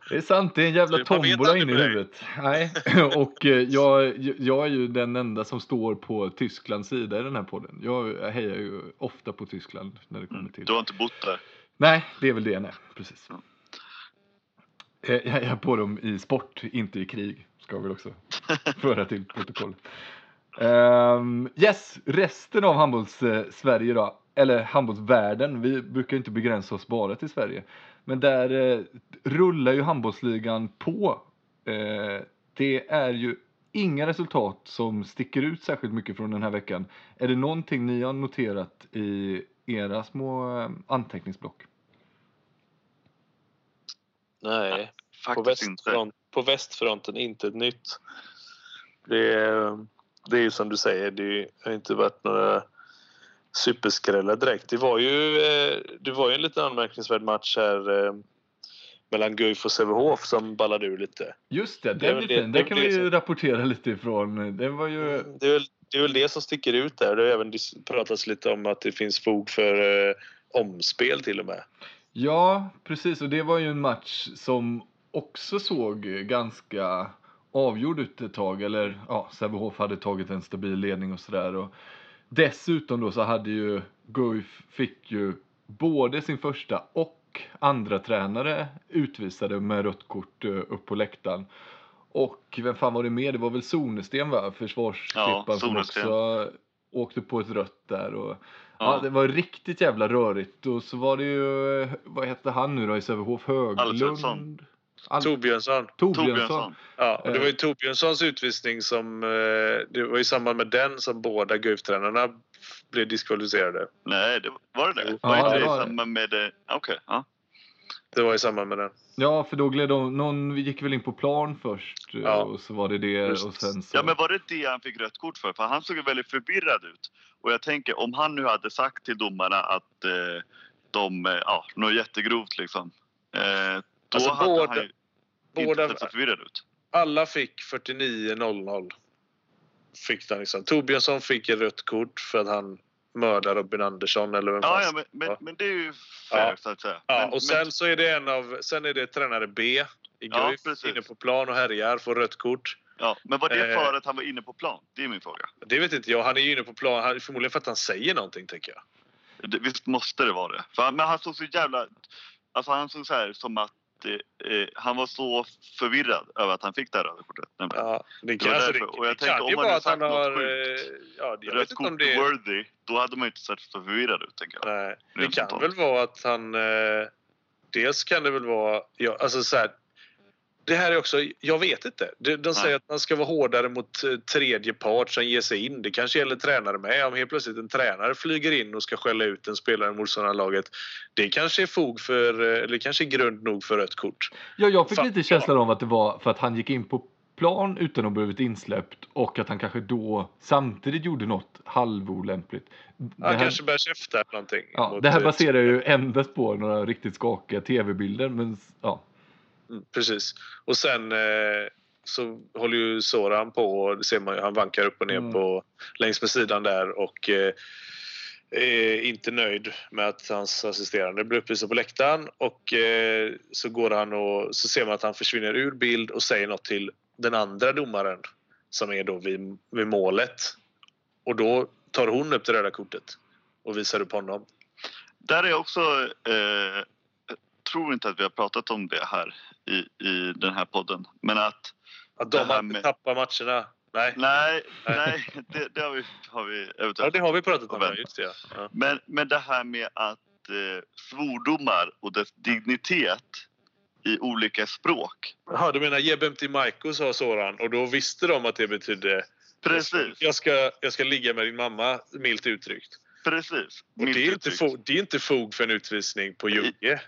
det är sant, det är en jävla tombola inne i huvudet. Nej, och eh, jag, jag är ju den enda som står på Tysklands sida i den här podden. Jag hejar ju ofta på Tyskland när det kommer till... Du har inte bott där. Nej, det är väl det, nej. Precis. Eh, Jag är på dem i sport, inte i krig. Ska vi väl också föra till protokoll. Um, yes, resten av handbolls-Sverige då, eller handbollsvärlden. Vi brukar inte begränsa oss bara till Sverige. Men där eh, rullar ju handbollsligan på. Eh, det är ju inga resultat som sticker ut särskilt mycket från den här veckan. Är det någonting ni har noterat i era små eh, anteckningsblock? Nej, på, Faktiskt inte. På västfronten inte ett nytt. Det är, det är ju som du säger, det har inte varit några superskrällar direkt. Det var ju, eh, det var ju en lite anmärkningsvärd match här eh, mellan Guif och Sävehof som ballade ur lite. Just det, Det den det- det Den kan vi det ju rapportera lite ifrån. Den var ju... Det är väl det, är väl det som sticker ut där. Det har även pratats lite om att det finns fog för eh, omspel till och med. Ja, precis. Och det var ju en match som också såg ganska avgjord ut ett tag. Eller ja, Sävehof hade tagit en stabil ledning och sådär. Dessutom då så hade ju Guif fick ju både sin första och andra tränare utvisade med rött kort eh, upp på läktaren. Och vem fan var det mer? Det var väl Sonesten va? Försvarsklippan Ja, som också åkte på ett rött där. Och, ja. Ja. det var riktigt jävla rörigt. Och så var det ju, eh, vad hette han nu då i Sävehof? Höglund? Alfredsson. Al- Torbjörnsson. Torbjörnsson. Ja, och det Eh. var ju Torbjörnssons utvisning som... eh, Det var i samband med den som båda Guif-tränarna blev diskvalificerade. Nej, det var det det? Var Ja, inte det det var i samband med... eh, Okej, ja. Det var i samband med den. Ja, för då gled de, någon gick väl in på plan först Ja. och så var det det Just. och sen så... Ja, men var det det han fick rött kort för? För han såg väldigt förvirrad ut. Och jag tänker om han nu hade sagt till domarna att eh, de, ja, något jättegrovt liksom. Eh, då Alltså, hade båda- han ju inte sett så förvirrad ut. Alla fick 49-0-0. Fick liksom. Torbjörnsson fick ett rött kort för att han mördade Robin Andersson eller vem Ja, fan ja men, men, Ja. men det är ju fair Ja. så att säga. Ja, men, och sen men, så är det en av, sen är det tränare B i Ja, Guif precis. inne på plan och härjar, får rött kort. ja, men var det eh, för att han var inne på plan? Det är min fråga. Det vet inte jag. Han är ju inne på plan, han, förmodligen för att han säger någonting tänker jag. Det, visst måste det vara det. För han, men han såg så jävla... Alltså han såg så här som att eh, eh, han var så förvirrad över att han fick det här röda kortet. Ja, det Det var kanske därför. det, Och jag det kan om vara hade han sagt något har... sjukt, eh, Ja, jag Rött kort det... worthy, då hade man inte sett så förvirrad ut tänker jag. Nej, det kan väl vara att han... Eh, dels kan det väl vara... Ja, alltså så här, det här är också... Jag vet inte. De, säger att man ska vara hårdare mot eh, tredje part som ger sig in. Det kanske gäller tränare med. Om helt plötsligt en tränare flyger in och ska skälla ut en spelare i motståndarlaget. Det kanske är fog för... eh, Eller kanske är grund nog för rött kort. Ja, jag fick Fan, lite känslan av att det var för att han gick in på plan utan att ha blivit insläppt och att han kanske då samtidigt gjorde något halvolämpligt. Han här, kanske börjar käfta eller någonting. ja, mot, det här baserar ju endast på några riktigt skakiga tv-bilder, men ja. Precis. Och sen eh, så håller ju Soran på och det ser man ju, han vankar upp och ner Mm. på längs med sidan där och eh, är inte nöjd med att hans assisterande blir uppvisad på läktaren och eh, så går han och så ser man att han försvinner ur bild och säger något till den andra domaren som är då vid, vid målet Och då tar hon upp det röda kortet och visar upp honom. Där är också, eh, tror inte att vi har pratat om det här i, i den här podden, men att Att de inte med- tappar matcherna. Nej, nej, nej, det, det har vi, har vi eventuellt. ja, det har vi pratat om. Ja. Just det, ja. Men, men det här med att eh, svordomar och dess dignitet i olika språk. Jaha, du menar Jebem till Maiko sa Soran och då visste de att det betydde Precis, jag ska, jag ska ligga med din mamma, milt uttryckt. precis. Och det, är inte uttryckt. fog, det är inte fog för en utvisning på Jugge.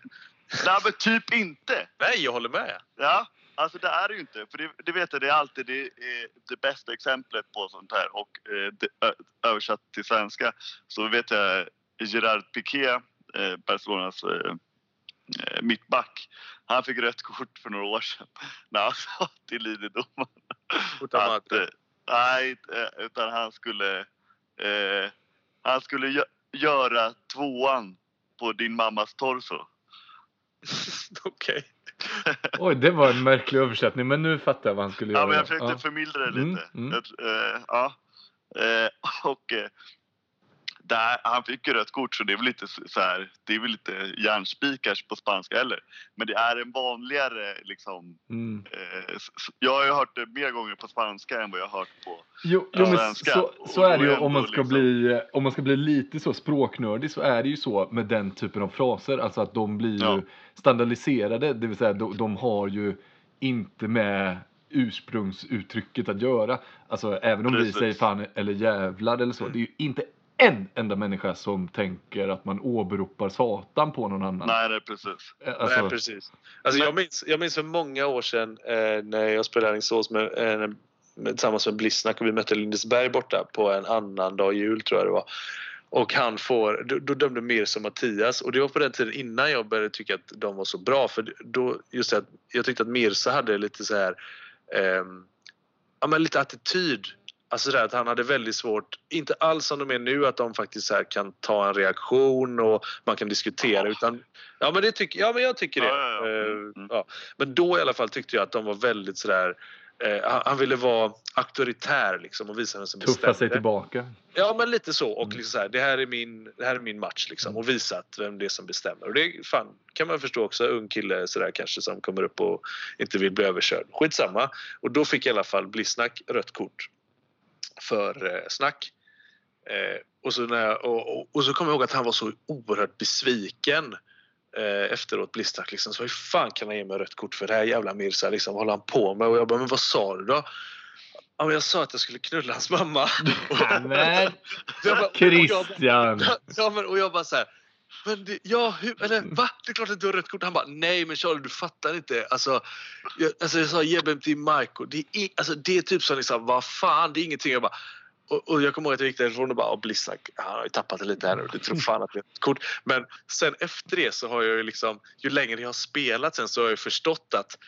Nej, men typ inte. Nej, jag håller med. Ja, alltså det är det ju inte. För det, det vet jag, det är alltid det, är det bästa exemplet på sånt här. Och eh, översatt till svenska så vet jag Gerard Piqué, eh, Barcelonas eh, eh, mittback. Han fick rött kort för några år sedan när han sa till linjedomaren att... Eh, nej, utan han skulle... Eh, han skulle gö- göra tvåan på din mammas torso. Okej. Oj, det var en märklig översättning, men nu fattar jag vad han skulle göra. Ja, men jag försökte Ja. förmildra det Mm, lite. mm. Jag, eh, ja. Eh, och eh, där, han fick ju rött kort så det är väl lite så här, det är väl lite järnspikars på spanska heller. Men det är en vanligare liksom. Mm. Eh, jag har ju hört det mer gånger på spanska än vad jag har hört på. Jo, Ja, jo svenska. så, så är det ju om man ska liksom- bli om man ska bli lite så språknördig så är det ju så med den typen av fraser, alltså att de blir Ja. ju standardiserade, det vill säga de, de har ju inte med ursprungsuttrycket att göra. Alltså även om vi Precis. säger fan eller jävlar eller så, det är ju inte en enda människa som tänker att man åberopar satan på någon annan. Nej, det är precis. Eh, Alltså, Nej, precis. Alltså, jag, minns, jag minns för många år sedan eh, när jag spelade i Alingsås med, eh, med, tillsammans med Blissnack och vi mötte Lindesberg borta på en annan dag jul tror jag det var. Och han får, då, då dömde Mirza Mattias och det var på den tiden innan jag började tycka att de var så bra för då just det jag tyckte att Mirza hade lite så här ehm, ja men lite attityd. Alltså det här att han hade väldigt svårt, inte alls som de är nu att de faktiskt så här kan ta en reaktion och man kan diskutera utan ja men det tycker, ja men jag tycker det. Ja, ja, ja. Eh, Mm, mm. ja. Men då i alla fall tyckte jag att de var väldigt sådär eh, han, han ville vara auktoritär liksom och visa vem som tuffa sig tillbaka. Ja men lite så och Mm. liksom så här, det, här är min, det här är min match liksom och visa att vem det är som bestämmer. Och det fan, kan man förstå också, ung kille sådär kanske som kommer upp och inte vill bli överkörd. Skitsamma. Och då fick i alla fall Blissnack rött kort för eh, snack. Eh, och, så när jag, och, och, och så kommer jag ihåg att han var så oerhört besviken eh, efteråt Blissnack liksom. Så hur fan kan han ge mig rött kort för det här jävla Mirza liksom? Vad håller han på med? Och jag bara, men vad sa du då? Ja, men jag sa att jag skulle knulla hans mamma. Men Jag bara- och jag bara- Christian! Ja, men, och jag bara så här. Men det, ja, hur, eller va? Det är klart att du har rött kort. Han bara, nej men Charlie du fattar inte. Alltså, jag, alltså, jag sa Jebem till Marco. Det är, alltså, det är typ som liksom, vad fan, det är ingenting. Jag bara, och, och jag kommer ihåg att jag gick därifrån och bara, och Blissack, han har ju tappat det lite här nu. Det tror fan att det är ett kort. Men sen efter det så har jag ju liksom, ju längre jag har spelat sen så har jag ju förstått att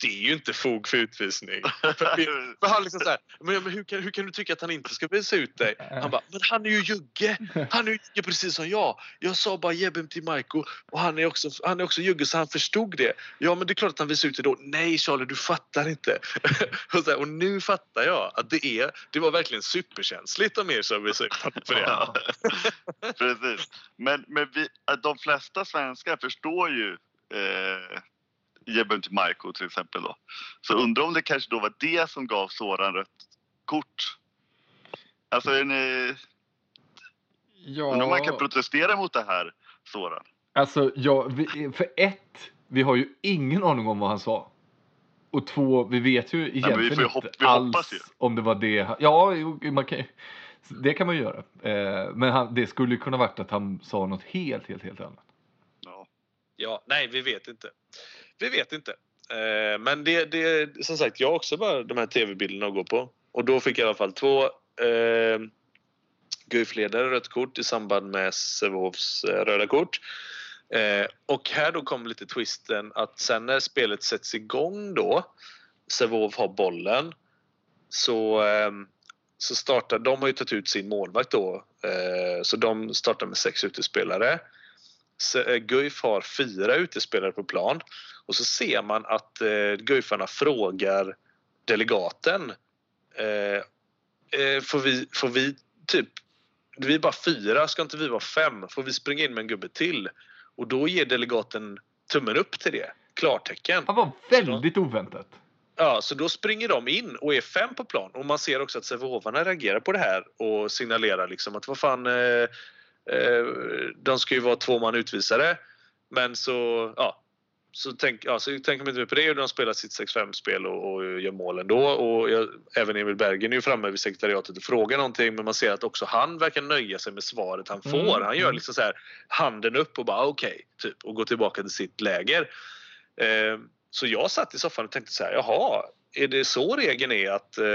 det är ju inte fog för utvisning. För, han liksom så här, men, hur, kan, hur kan du tycka att han inte ska visa ut dig? Han bara, men han är ju jugge. Han är ju jugge precis som jag. Jag sa bara Jebem till Marco och han är, också, han är också jugge så han förstod det. Ja men det är klart att han visar ut det då. Nej Charlie du fattar inte. och, så här, och nu fattar jag att det är, det var verkligen superkänsligt av er som visade ut för det. Precis. Men, men vi, de flesta svenskar förstår ju eh, Jebben till Marco till exempel. Då. Så undrar om det kanske då var det som gav Soran rött kort. Alltså, är ni, undrar om man kan protestera mot det här, Soran? Alltså, ja, vi, för ett, vi har ju ingen aning om vad han sa. Och två, vi vet ju men vi egentligen får ju inte hopp- vi alls hoppas ju. om det var det. han- Ja, man kan, det kan man ju göra. Eh, men han, det skulle ju kunna varit att han sa något helt, helt, helt annat. Ja. Ja, nej, vi vet inte. Vi vet inte. Eh, men det, det, som sagt, jag har också bara de här tv-bilderna att gå på. Och då fick jag i alla fall två eh, Guifledare rött kort i samband med Sävehofs eh, röda kort. Eh, och här då kom lite twisten att sen när spelet sätts igång då, Sävehof har bollen, så, eh, så startar, de har ju tagit ut sin målvakt då, eh, så de startar med sex utespelare. Eh, Guif har fyra utespelare på plan och så ser man att eh, Guifarna frågar delegaten eh, eh, får, vi, får vi typ, vi är bara fyra, ska inte vi vara fem? Får vi springa in med en gubbe till? Och då ger delegaten tummen upp till det, klartecken. Han var väldigt oväntat. Ja, så då springer de in och är fem på plan och man ser också att Sävehofvarna reagerar på det här och signalerar liksom att vad fan, eh, de ska ju vara två man utvisade. Men så, ja, så, tänk, ja, så tänker man inte mer på det de spelar sitt 6-5-spel och, och gör mål ändå. Och jag, även Emil Bergen är ju framme vid sekretariatet och frågar någonting men man ser att också han verkar nöja sig med svaret han får. Mm, Han gör mm. liksom så här handen upp och bara okej, typ och går tillbaka till sitt läger. Eh, så jag satt i soffan och tänkte så här, jaha, är det så regeln är att eh,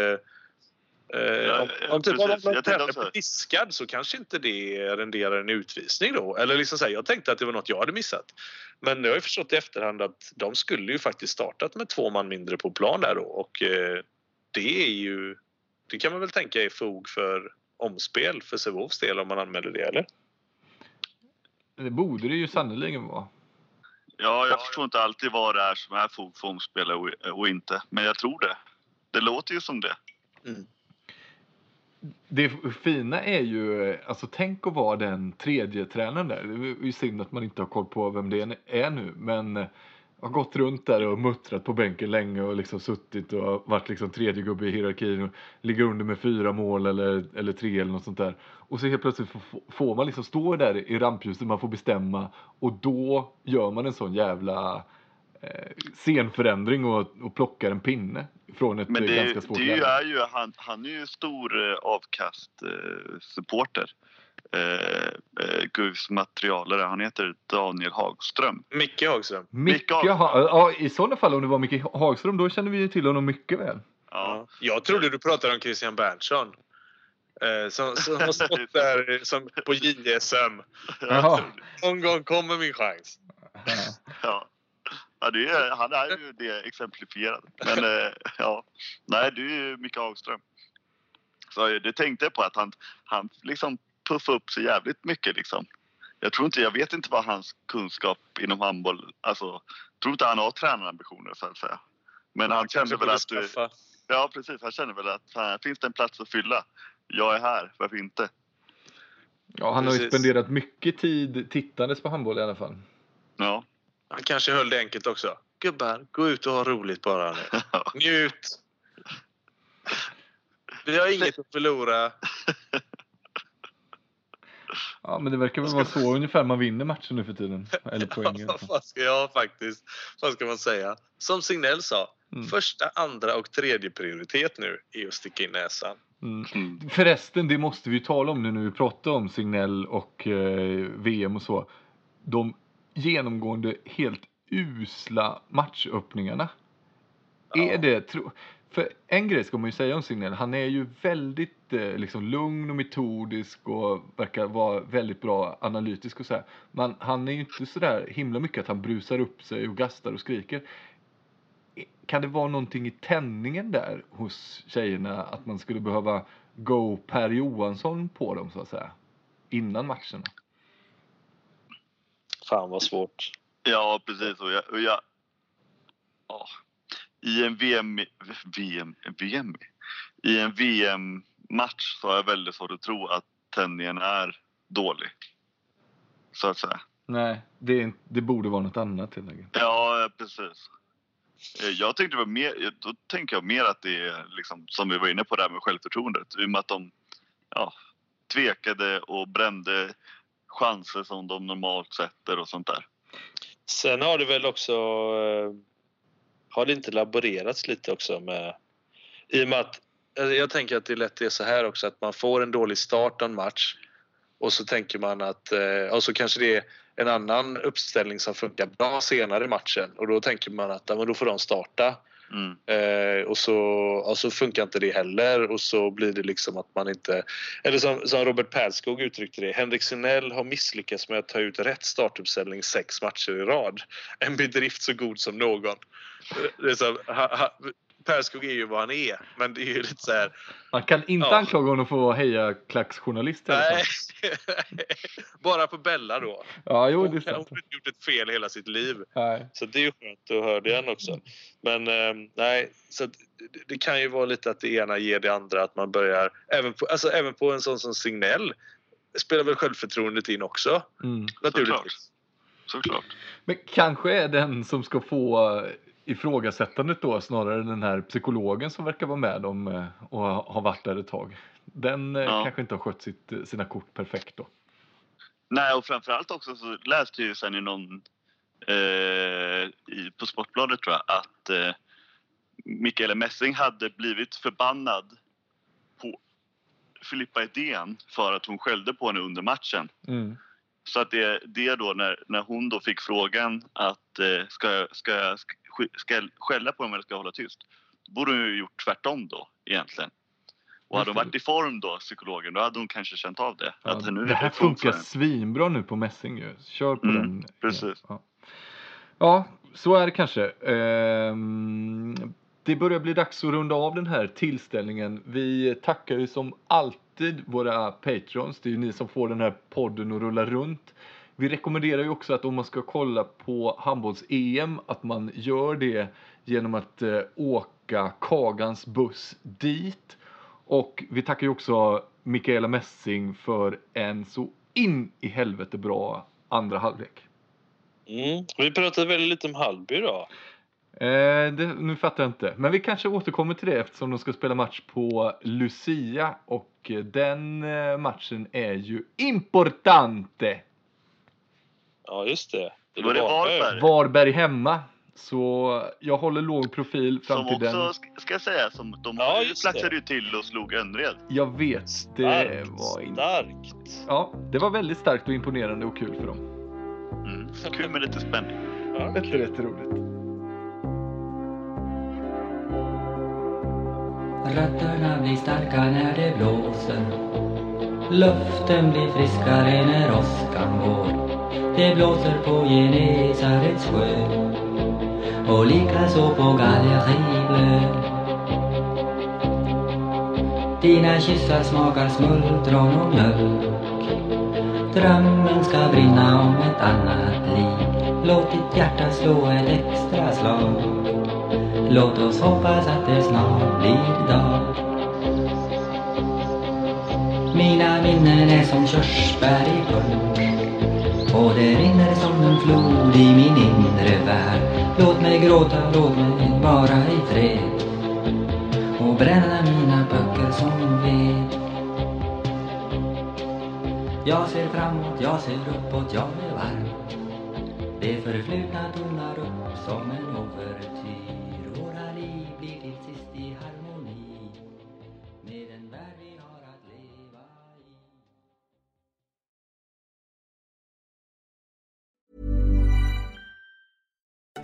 eh, om, typ, om man på diskad så kanske inte det renderar en utvisning då. Eller liksom så här, jag tänkte att det var något jag hade missat. Men nu har jag förstått i efterhand att de skulle ju faktiskt startat med två man mindre på plan där då och eh, det är ju, det kan man väl tänka är fog för omspel för Sävehofs del om man anmäler det eller? Det borde det ju sannerligen vara. Ja, jag förstår inte alltid vad det är som är fog för omspel och, och inte. Men jag tror det. Det låter ju som det. Det fina är ju, alltså tänk att vara den tredje tränaren där. Det är ju synd att man inte har koll på vem det är nu, men har gått runt där och muttrat på bänken länge och liksom suttit och varit liksom tredje gubbe i hierarkin och ligger under med fyra mål eller, eller tre eller något sånt där. Och så helt plötsligt får, man liksom stå där i rampljuset, man får bestämma och då gör man en sån jävla scenförändring och, och plockar en pinne från ett Men eh, det, ganska svårt det läge. är ju, han, han är ju stor eh, avkast-supporter. Eh, eh, Guifs materialare. Han heter Daniel Hagström. Micke Hagström. Micke Micke Hag- ha- ja, I sådana fall om det var Micke Hagström då känner vi ju till honom mycket väl. Ja. Jag trodde du pratade om Christian Berntsson. Eh, som, som har stått där eh, som på JSM. Någon gång kommer min chans. Ja. Det är, han är ju det exemplifierad. Men eh, ja, nej, du är ju Micke Hagström. Så eh, det tänkte jag på att han, han liksom puffade upp sig jävligt mycket liksom. Jag tror inte, jag vet inte vad hans kunskap inom handboll, alltså, tror inte han har tränarambitioner så att säga. Men han kände Kanske väl att, eh, skaffa. ja precis, han kände väl att här finns det en plats att fylla. Jag är här, varför inte? Ja, han har ju Precis. spenderat mycket tid tittandes på handboll i alla fall. Ja, Han kanske höll det enkelt också. Gubbar, gå ut och ha roligt bara nu. Njut! Vi har inget att förlora. Ja, men det verkar väl vara så ungefär man vinner matchen nu för tiden. Eller poäng i alla Vad fall. fan ska jag faktiskt, vad ska man säga? Som Signell sa, Mm. första, andra och tredje prioritet nu är att sticka in näsan. Mm. mm. Förresten, det måste vi tala om nu när vi pratar om Signell och eh, VM och så. De genomgående helt usla matchöppningarna. Är det tro... För en grej ska man ju säga om Signell. Han är ju väldigt eh, liksom lugn och metodisk och verkar vara väldigt bra analytisk och så här. Men han är ju inte så där himla mycket att han brusar upp sig och gastar och skriker. Kan det vara någonting i tändningen där hos tjejerna att man skulle behöva go Per Johansson på dem så att säga? Innan matcherna. Fan vad svårt. Ja, precis. Och jag, och jag, ja, I en VM, VM, VM, i en VM-match så har jag väldigt svårt att tro att tändningen är dålig. Så att säga. Nej, det, det borde vara något annat helt enkelt. Ja, precis. Eh, Jag tänkte väl mer, då tänker jag mer att det är liksom, som vi var inne på där med självförtroendet. I och med att de ja, tvekade och brände chanser som de normalt sätter och sånt där. Sen har det väl också... Eh, har det inte laborerats lite också med... I och med att... Alltså jag tänker att det lätt är så här också att man får en dålig start av en match och så tänker man att... Eh, och så kanske det är en annan uppställning som funkar bra senare i matchen och då tänker man att ja, men då får de starta. Mm. Eh, och, så, och så funkar inte det heller och så blir det liksom att man inte... Eller som, som Robert Pärlskog uttryckte det, Henrik Sinell har misslyckats med att ta ut rätt startuppställning sex matcher i rad. En bedrift så god som någon. Eh, det är så, ha, ha, Perskog är ju vad han är. Men det är ju lite så här... Man kan inte Ja. anklaga honom för att vara hejaklacksjournalist. Nej. Bara på Bella då. Ja, jo, det är Hon, hon sant. har inte gjort ett fel hela sitt liv. Nej. Så det är ju skönt att höra det igen också. Men eh, nej, så att det, kan ju vara lite att det ena ger det andra. Att man börjar, även på, alltså, även på en sån som Signell, spelar väl självförtroendet in också. Mm. Naturligtvis. Såklart. Men kanske är den som ska få ifrågasättandet då snarare än den här psykologen som verkar vara med om eh, och ha har varit där ett tag. Den eh, Ja. kanske inte har skött sitt, eh, sina kort perfekt då. Nej, och framförallt också så läste jag ju sen i någon eh, i, på Sportbladet tror jag att eh, Mikaela Messing hade blivit förbannad på Filippa Edén för att hon skällde på henne under matchen. Mm. Så att det, det då när, när hon då fick frågan att eh, ska, jag- ska, jag- ska, jag skälla på dem eller ska jag hålla tyst? Då borde hon ju gjort tvärtom då egentligen. Och hade hon varit i form då, psykologen, då hade hon kanske känt av det. Ja, att nu det här funkar svinbra nu på Messing ju. Kör på Mm, den. precis. Ja. ja, så är det kanske. Ehm, det börjar bli dags att runda av den här tillställningen. Vi tackar ju som alltid våra patrons. Det är ju ni som får den här podden att rulla runt. Vi rekommenderar ju också att om man ska kolla på handbolls-EM att man gör det genom att eh, åka Kagans buss dit. Och vi tackar ju också Mikaela Messing för en så in i helvete bra andra halvlek. Mm. Vi pratade väldigt lite om Hallby då. Eh, det, nu fattar jag inte. Men vi kanske återkommer till det eftersom de ska spela match på Lucia. Och den eh, matchen är ju importante. Ja, just det. Var det Varberg. Varberg? Hemma. Så jag håller låg profil fram Som till också, den. ska- ska jag säga, som de Ja, det. flaxade ju till och slog Önnered. Jag vet. Det Starkt. var, in... Starkt. ja, det var väldigt starkt och imponerande och kul för dem. Mm. Kul med lite spänning. Ja, Rätt, rätt Rötterna blir starka när det blåser. Luften blir friskare när åskan går. Det blåser på Genesarets sjö. Och likaså på Galleri Dina kyssar smakar smultron och mjölk. Drömmen ska brinna om ett annat liv. Låt ditt hjärta slå ett extra slag. Låt oss hoppas att det snart blir dag. Mina minnen är som körsbär i punsch Och det rinner som en flod i min inre värld. Låt mig gråta, låt mig vara i fred. Och bränna mina böcker som ved. Jag ser framåt, jag ser uppåt, jag är varm. Det förflutna tonar upp som en ouvertyr